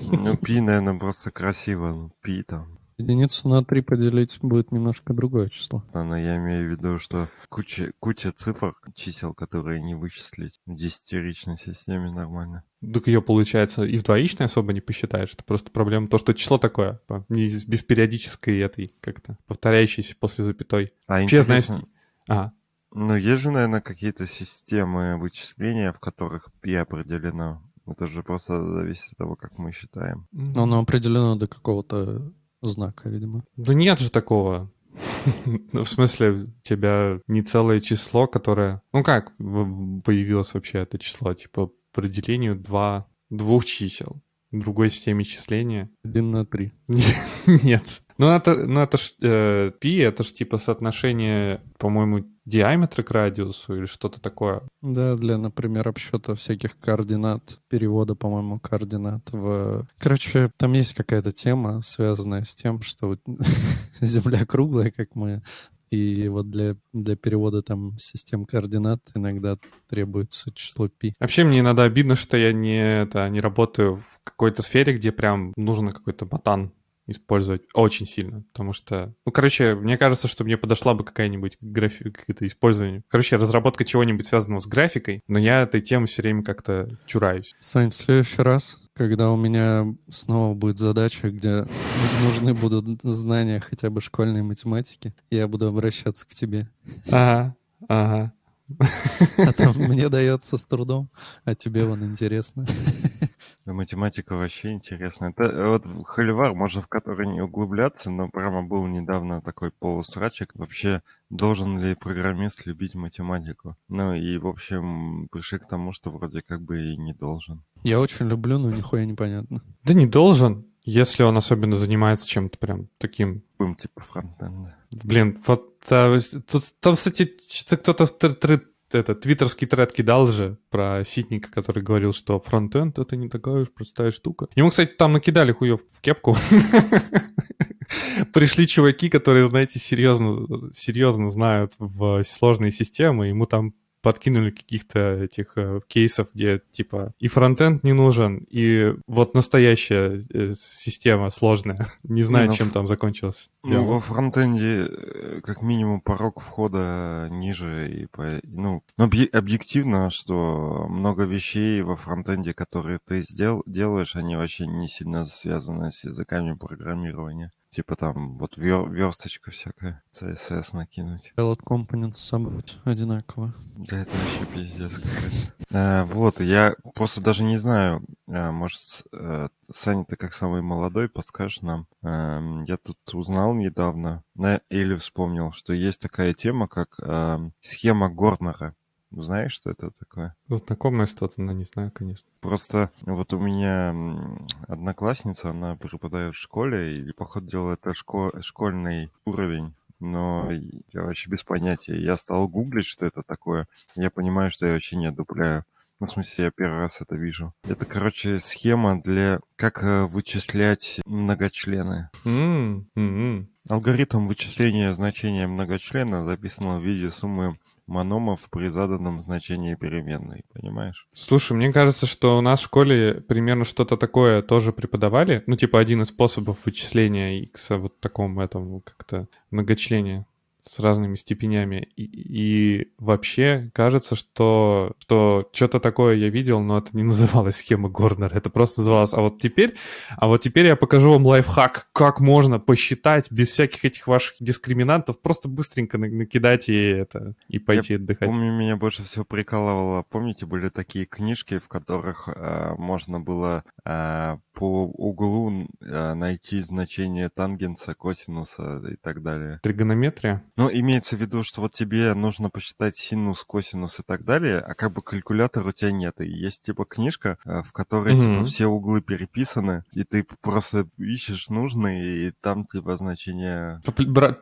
Ну, пи, наверное, просто красиво. Ну, пи там. Единицу на 3 поделить будет немножко другое число. Да, но я имею в виду, что куча, куча цифр, чисел, которые не вычислить в десятиричной системе нормально. Так ее, получается, и в двоичной особо не посчитаешь. Это просто проблема то, что число такое, не без периодической этой как-то повторяющейся после запятой. А Вообще, интересно... знаешь... Ага. Ну, есть же, наверное, какие-то системы вычисления, в которых пи определено. Это же просто зависит от того, как мы считаем. Но оно определено до какого-то знака, видимо. Да нет же такого. Ну, в смысле, у тебя не целое число, которое... Ну как появилось вообще это число? Типа по определению два, двух чисел. Другой системе числения. Один на три. Нет. Ну это, ну это ж э, пи, это ж типа соотношение, по-моему, диаметра к радиусу или что-то такое. Да, для, например, обсчета всяких координат, перевода, по-моему, координат в... Короче, там есть какая-то тема, связанная с тем, что Земля круглая, как мы, и вот для, для перевода там систем координат иногда требуется число π. Вообще мне иногда обидно, что я не, это, не работаю в какой-то сфере, где прям нужно какой-то ботан использовать очень сильно, потому что, ну, короче, мне кажется, что мне подошла бы какая-нибудь графика, какое-то использование. Короче, разработка чего-нибудь связанного с графикой, но я этой темы все время как-то чураюсь. Сань, в следующий раз, когда у меня снова будет задача, где нужны будут знания хотя бы школьной математики, я буду обращаться к тебе. Ага, ага. А то мне дается с трудом, а тебе вон интересно. Математика вообще интересная. Это вот холивар, можно в который не углубляться, но прямо был недавно такой полусрачек. Вообще, должен ли программист любить математику? Ну и, в общем, пришли к тому, что вроде как бы и не должен. Я очень люблю, но нихуя непонятно. Да не должен, если он особенно занимается чем-то прям таким... Будем типа фронтенда. Блин, вот а, тут, там, кстати, кто-то это, твиттерский тред кидал же про ситника, который говорил, что фронтенд — это не такая уж простая штука. Ему, кстати, там накидали хуев в кепку. Пришли чуваки, которые, знаете, серьезно, серьезно знают в сложные системы, ему там подкинули каких-то этих э, кейсов, где типа и фронтенд не нужен, и вот настоящая э, система сложная. не знаю, ну, чем там закончилось. Ну, во фронтенде э, как минимум порог входа ниже, и по, ну, объективно, что много вещей во фронтенде, которые ты сдел, делаешь, они вообще не сильно связаны с языками программирования. Типа там вот вер, версточка всякая, CSS накинуть. Pilot Components собрать одинаково. Да это вообще пиздец. А, вот, я просто даже не знаю, а, может, а, Саня, ты как самый молодой, подскажешь нам. А, я тут узнал недавно, на, или вспомнил, что есть такая тема, как а, схема Горнера. Знаешь, что это такое? Знакомое что-то, но не знаю, конечно. Просто вот у меня одноклассница, она преподает в школе, и, походу дела, это шко- школьный уровень. Но я вообще без понятия. Я стал гуглить, что это такое. Я понимаю, что я вообще не одупляю. Ну, в смысле, я первый раз это вижу. Это, короче, схема для как э, вычислять многочлены. Mm-hmm. Алгоритм вычисления значения многочлена записан в виде суммы мономов при заданном значении переменной, понимаешь? Слушай, мне кажется, что у нас в школе примерно что-то такое тоже преподавали. Ну, типа один из способов вычисления x вот такому этому как-то многочлене с разными степенями. И, и вообще кажется, что, что что-то такое я видел, но это не называлось схема Горнера, это просто называлось. А вот теперь, а вот теперь я покажу вам лайфхак, как можно посчитать без всяких этих ваших дискриминантов, просто быстренько накидать и это и пойти я отдыхать. Помню, меня больше всего прикалывало. Помните, были такие книжки, в которых э, можно было э, по углу э, найти значение тангенса, косинуса и так далее. Тригонометрия? Ну, имеется в виду, что вот тебе нужно посчитать синус, косинус и так далее, а как бы калькулятор у тебя нет. И есть типа книжка, э, в которой mm-hmm. типа все углы переписаны, и ты просто ищешь нужный, и там типа значение...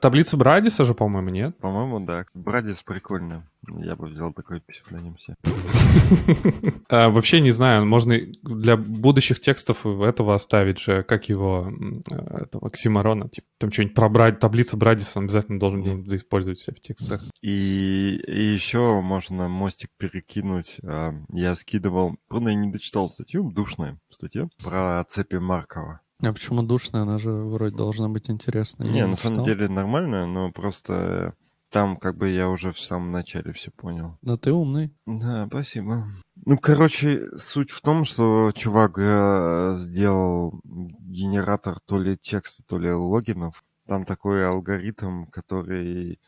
Таблица Брадиса же, по-моему, нет? По-моему, да. Брадис прикольно. Я бы взял такой псевдоним себе. А, вообще не знаю, можно для будущих текстов этого оставить же, как его, этого Оксимарона, типа, там что-нибудь про брать, таблицу Брадиса он обязательно должен где-нибудь использовать в текстах. И, и еще можно мостик перекинуть. А, я скидывал, правда, я не дочитал статью, душная статья, про цепи Маркова. А почему душная? Она же вроде должна быть интересной. Не, на самом деле нормальная, но просто там как бы я уже в самом начале все понял. Да ты умный. Да, спасибо. Ну, короче, суть в том, что чувак э, сделал генератор то ли текста, то ли логинов. Там такой алгоритм, который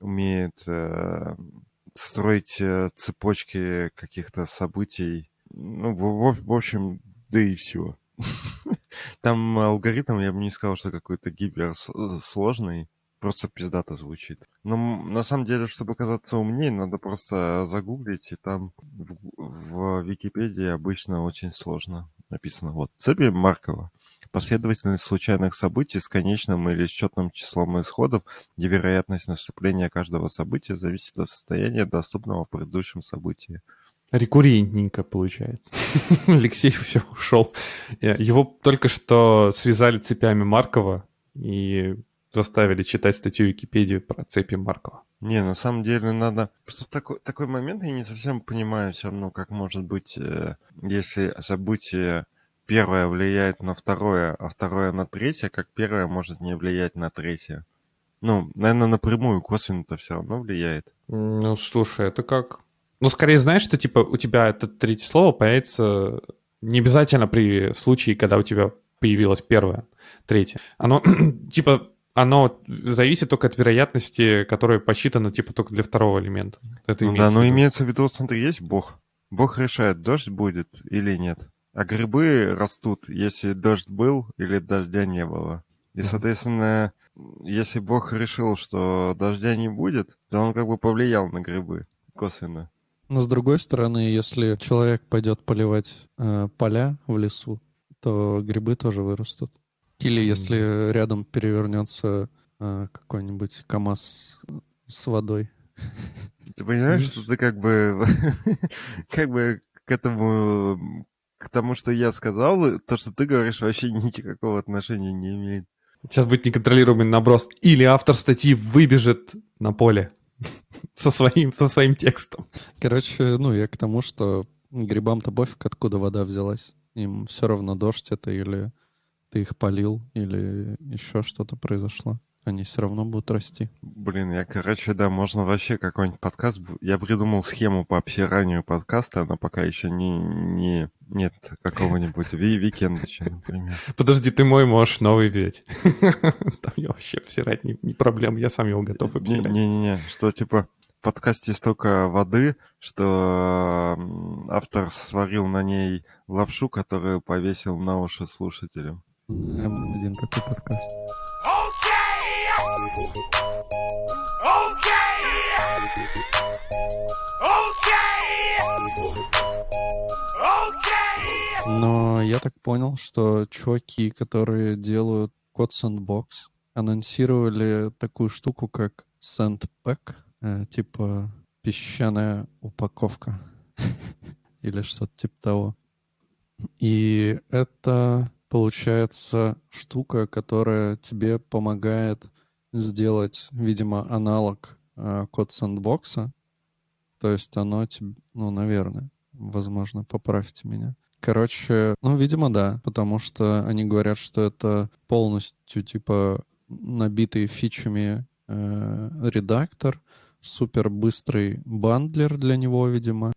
умеет э, строить э, цепочки каких-то событий. Ну, в, в, в общем, да и все. Там алгоритм, я бы не сказал, что какой-то гиперсложный просто пиздато звучит. Но на самом деле, чтобы казаться умнее, надо просто загуглить, и там в, в Википедии обычно очень сложно написано. Вот, цепи Маркова. Последовательность случайных событий с конечным или счетным числом исходов, где вероятность наступления каждого события зависит от состояния, доступного в предыдущем событии. Рекуррентненько получается. Алексей все ушел. Его только что связали цепями Маркова, и заставили читать статью Википедии про цепи Маркова. Не, на самом деле надо... Просто такой, такой момент я не совсем понимаю все равно, как может быть, э, если событие первое влияет на второе, а второе на третье, как первое может не влиять на третье. Ну, наверное, напрямую косвенно-то все равно влияет. Ну, слушай, это как... Ну, скорее, знаешь, что, типа, у тебя это третье слово появится не обязательно при случае, когда у тебя появилось первое, третье. Оно, типа, оно зависит только от вероятности, которая посчитана типа только для второго элемента. Это Ну да, но имеется в виду, смотри, есть Бог. Бог решает, дождь будет или нет. А грибы растут, если дождь был или дождя не было. И, соответственно, если Бог решил, что дождя не будет, то он как бы повлиял на грибы косвенно. Но с другой стороны, если человек пойдет поливать э, поля в лесу, то грибы тоже вырастут. Или если рядом перевернется э, какой-нибудь КАМАЗ с водой. Ты понимаешь, что ты как бы, как бы к этому, к тому, что я сказал, то, что ты говоришь, вообще никакого отношения не имеет. Сейчас будет неконтролируемый наброс. Или автор статьи выбежит на поле со своим, со своим текстом. Короче, ну, я к тому, что грибам-то пофиг, откуда вода взялась. Им все равно дождь это или ты их полил, или еще что-то произошло. Они все равно будут расти. Блин, я, короче, да, можно вообще какой-нибудь подкаст... Я придумал схему по обсиранию подкаста, но пока еще не, не нет какого-нибудь ви викендача, например. Подожди, ты мой можешь новый взять. Там я вообще обсирать не, не проблема, я сам его готов обсирать. Не-не-не, что типа в подкасте столько воды, что автор сварил на ней лапшу, которую повесил на уши слушателям. М1 какой подкаст. Но я так понял, что чуваки, которые делают код Sandbox, анонсировали такую штуку, как Sandpack, э, типа песчаная упаковка или что-то типа того. И это получается штука, которая тебе помогает сделать, видимо, аналог э, код сэндбокса. То есть оно тебе, ну, наверное, возможно, поправьте меня. Короче, ну, видимо, да, потому что они говорят, что это полностью, типа, набитый фичами э, редактор, супер быстрый бандлер для него, видимо,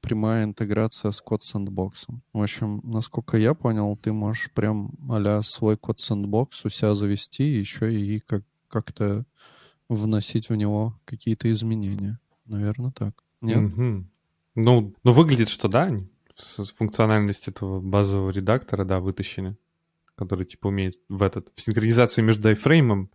прямая интеграция с код сэндбоксом. В общем, насколько я понял, ты можешь прям а свой код сэндбокс у себя завести, еще и как, как-то вносить в него какие-то изменения. Наверное, так. Нет? Мгм. Ну, ну, выглядит, что да, функциональность этого базового редактора, да, вытащили, который, типа, умеет в этот, в синхронизацию между айфреймом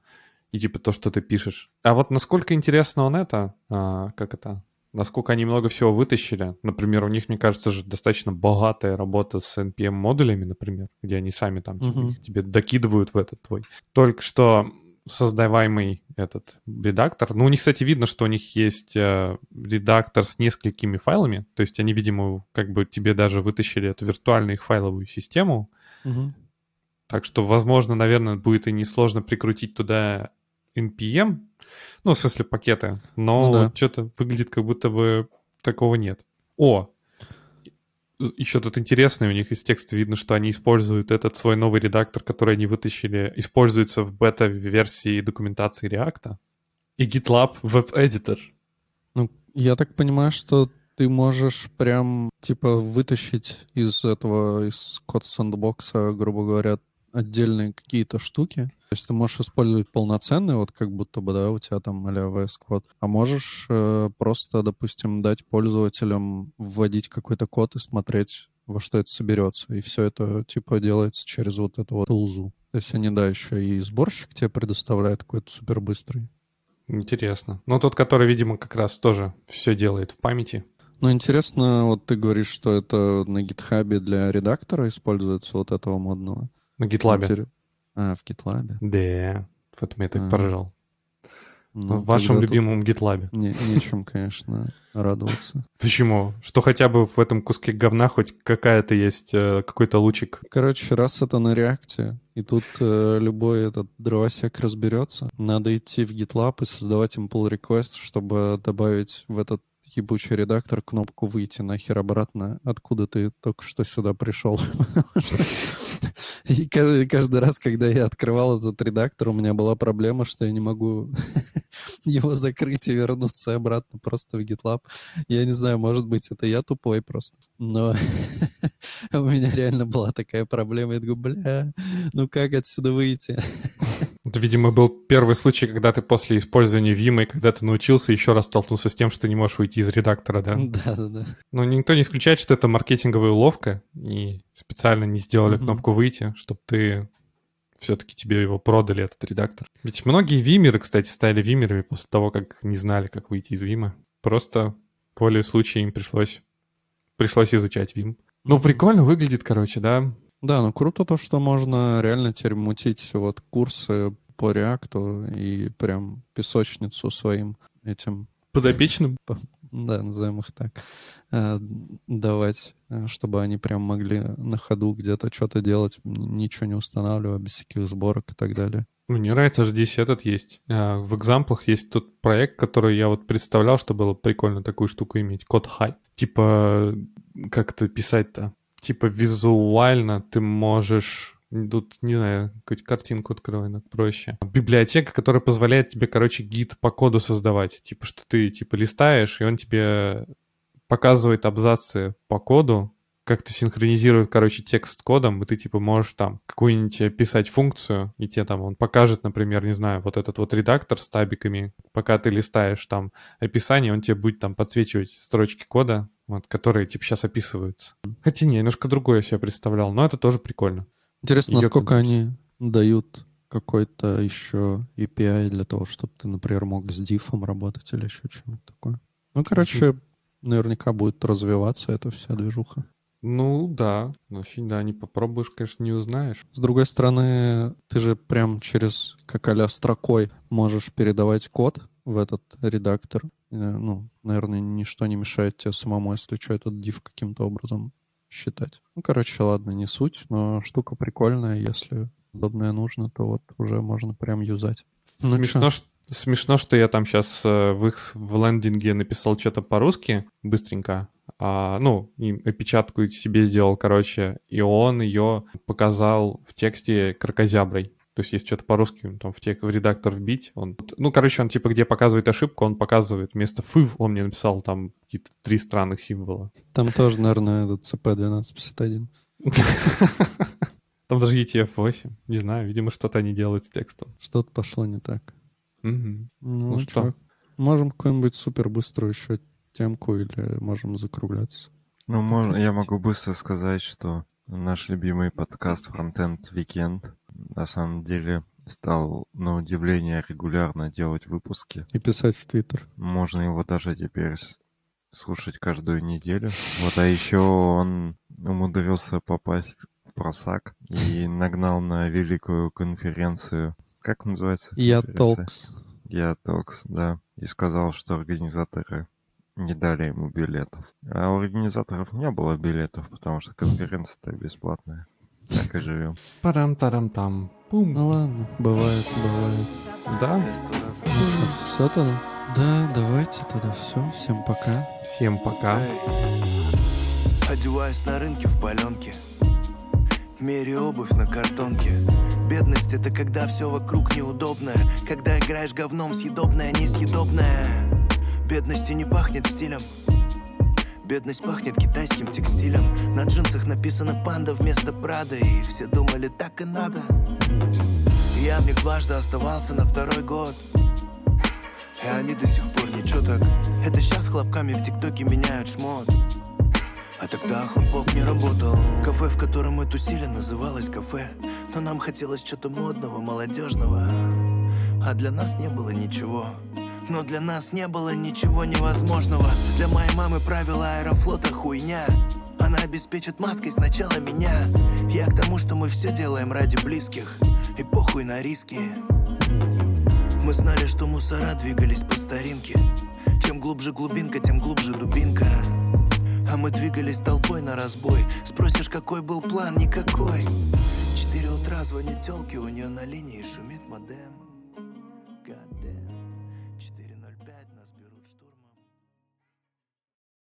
и, типа, то, что ты пишешь. А вот насколько интересно он это, а, как это, насколько они много всего вытащили. Например, у них, мне кажется, же достаточно богатая работа с NPM-модулями, например, где они сами там типа, их тебе докидывают в этот твой. Только что создаваемый этот редактор. Ну, у них, кстати, видно, что у них есть э, редактор с несколькими файлами. То есть они, видимо, как бы тебе даже вытащили эту виртуальную их файловую систему. Мгм. Так что, возможно, наверное, будет и несложно прикрутить туда NPM. Ну, в смысле, пакеты. Но Ну да. что-то выглядит, как будто бы такого нет. О! Еще тут интересно, у них из текста видно, что они используют этот свой новый редактор, который они вытащили, используется в бета-версии документации React. И GitLab Web Editor. Ну, я так понимаю, что ты можешь прям, типа, вытащить из этого, из код сэндбокса, грубо говоря, отдельные какие-то штуки. То есть ты можешь использовать полноценный, вот как будто бы, да, у тебя там а-ля VS Code, а можешь э, просто, допустим, дать пользователям вводить какой-то код и смотреть, во что это соберется. И все это, типа, делается через вот эту вот тулзу. То есть они, да, еще и сборщик тебе предоставляют какой-то супер быстрый. Интересно. Ну, тот, который, видимо, как раз тоже все делает в памяти. Ну, интересно, вот ты говоришь, что это на гитхабе для редактора используется вот этого модного. На GitLab. Интер- А, в гитлабе. Да, в этом я так А. поржал. Ну, в вашем тогда тут любимом GitLab. Не, нечем, конечно, радоваться. Почему? Что хотя бы в этом куске говна хоть какая-то есть, э, какой-то лучик. Короче, раз это на реакте, и тут э, любой этот дровосек разберется, надо идти в GitLab и создавать им pull request, чтобы добавить в этот ебучий редактор кнопку «Выйти нахер обратно», откуда ты только что сюда пришел. И каждый раз, когда я открывал этот редактор, у меня была проблема, что я не могу его закрыть и вернуться обратно просто в GitLab. Я не знаю, может быть, это я тупой просто. Но у меня реально была такая проблема. Я такой, бля, ну как отсюда выйти? Это, видимо, был первый случай, когда ты после использования Vim, когда ты научился, еще раз столкнулся с тем, что ты не можешь выйти из редактора, да? Да-да-да. Но никто не исключает, что это маркетинговая уловка, и специально не сделали Мгм. кнопку «Выйти», чтобы ты все-таки тебе его продали, этот редактор. Ведь многие вимеры, кстати, стали вимерами после того, как не знали, как выйти из Вима. Просто волей случая им пришлось, пришлось изучать Вим. Ну, прикольно выглядит, короче, да? Да, ну круто то, что можно реально теперь мутить вот курсы по реакту и прям песочницу своим этим, Подопечным. да, назовем их так, э, давать, э, чтобы они прям могли на ходу где-то что-то делать, ничего не устанавливая, без всяких сборок и так далее. Мне нравится, здесь этот есть. А, В экзамплах есть тот проект, который я вот представлял, что было прикольно такую штуку иметь. Код High. Типа, как это писать-то? Типа визуально ты можешь... Тут, не знаю, какую-то картинку открой, так проще. Библиотека, которая позволяет тебе, короче, гид по коду создавать. Типа, что ты, типа, листаешь, и он тебе показывает абзацы по коду, как-то синхронизирует, короче, текст с кодом, и ты, типа, можешь там какую-нибудь описать функцию, и тебе там он покажет, например, не знаю, вот этот вот редактор с табиками, пока ты листаешь там описание, он тебе будет там подсвечивать строчки кода, вот, которые, типа, сейчас описываются. Хотя не, немножко другое я себе представлял, но это тоже прикольно. Интересно, Её насколько концепция. они дают какой-то еще API для того, чтобы ты, например, мог с дифом работать или еще чем-то такое. Ну, короче, наверняка будет развиваться эта вся движуха. Ну, да, вообще, да, не попробуешь, конечно, не узнаешь. С другой стороны, ты же прям через, как а строкой можешь передавать код в этот редактор. Э, Ну, наверное, ничто не мешает тебе самому, если что, этот div каким-то образом считать. Ну, короче, ладно, не суть, но штука прикольная, если подобное нужно, то вот уже можно прям юзать. Ну, смешно, ш- смешно, что я там сейчас в их в лендинге написал что-то по-русски быстренько, а, ну, и опечатку себе сделал, короче, и он ее показал в тексте кракозяброй. То есть, если что-то по-русски там в, тек, в редактор вбить, он... Ну, короче, он типа, где показывает ошибку, он показывает вместо фыв, он мне написал там какие-то три странных символа. Там тоже, наверное, этот CP1251. Там даже UTF-8. Не знаю, видимо, что-то они делают с текстом. Что-то пошло не так. Ну, Ну что? что? Можем какую-нибудь супер быструю еще темку или можем закругляться? Ну, можно, я могу быстро сказать, что наш любимый подкаст Frontend Weekend на самом деле стал на удивление регулярно делать выпуски. И писать в Твиттер. Можно его даже теперь слушать каждую неделю. Вот, а еще он умудрился попасть в просак и нагнал на великую конференцию. Как называется? Я? Толкс. Я Токс, да. И сказал, что организаторы не дали ему билетов. А у организаторов не было билетов, потому что конференция-то бесплатная. Так и живем. Парам-тарам-там. Пум. Ну ладно, бывает, бывает. Да, Ну что, все тогда? Да, давайте тогда все. Всем пока. всем пока. Одеваюсь на рынке в паленке Меряю обувь на картонке Бедность это когда все вокруг неудобное Когда играешь говном съедобное, несъедобное Бедностью не пахнет стилем Бедность пахнет китайским текстилем. На джинсах написано панда вместо Прада И все думали так и надо Я них дважды оставался на второй год. И они до сих пор ничего так Это сейчас хлопками в тиктоке меняют шмот. А тогда хлопок не работал. Кафе, в котором мы тусили, называлось кафе. Но нам хотелось что-то модного, молодежного. А для нас не было ничего но для нас не было ничего невозможного. Для моей мамы правила аэрофлота хуйня. Она обеспечит маской сначала меня. Я к тому, что мы все делаем ради близких. И похуй на риски. Мы знали, что мусора двигались по старинке. Чем глубже глубинка, тем глубже дубинка. А мы двигались толпой на разбой. Спросишь, какой был план? Никакой. Четыре утра звонит тёлке, у нее на линии шумит модем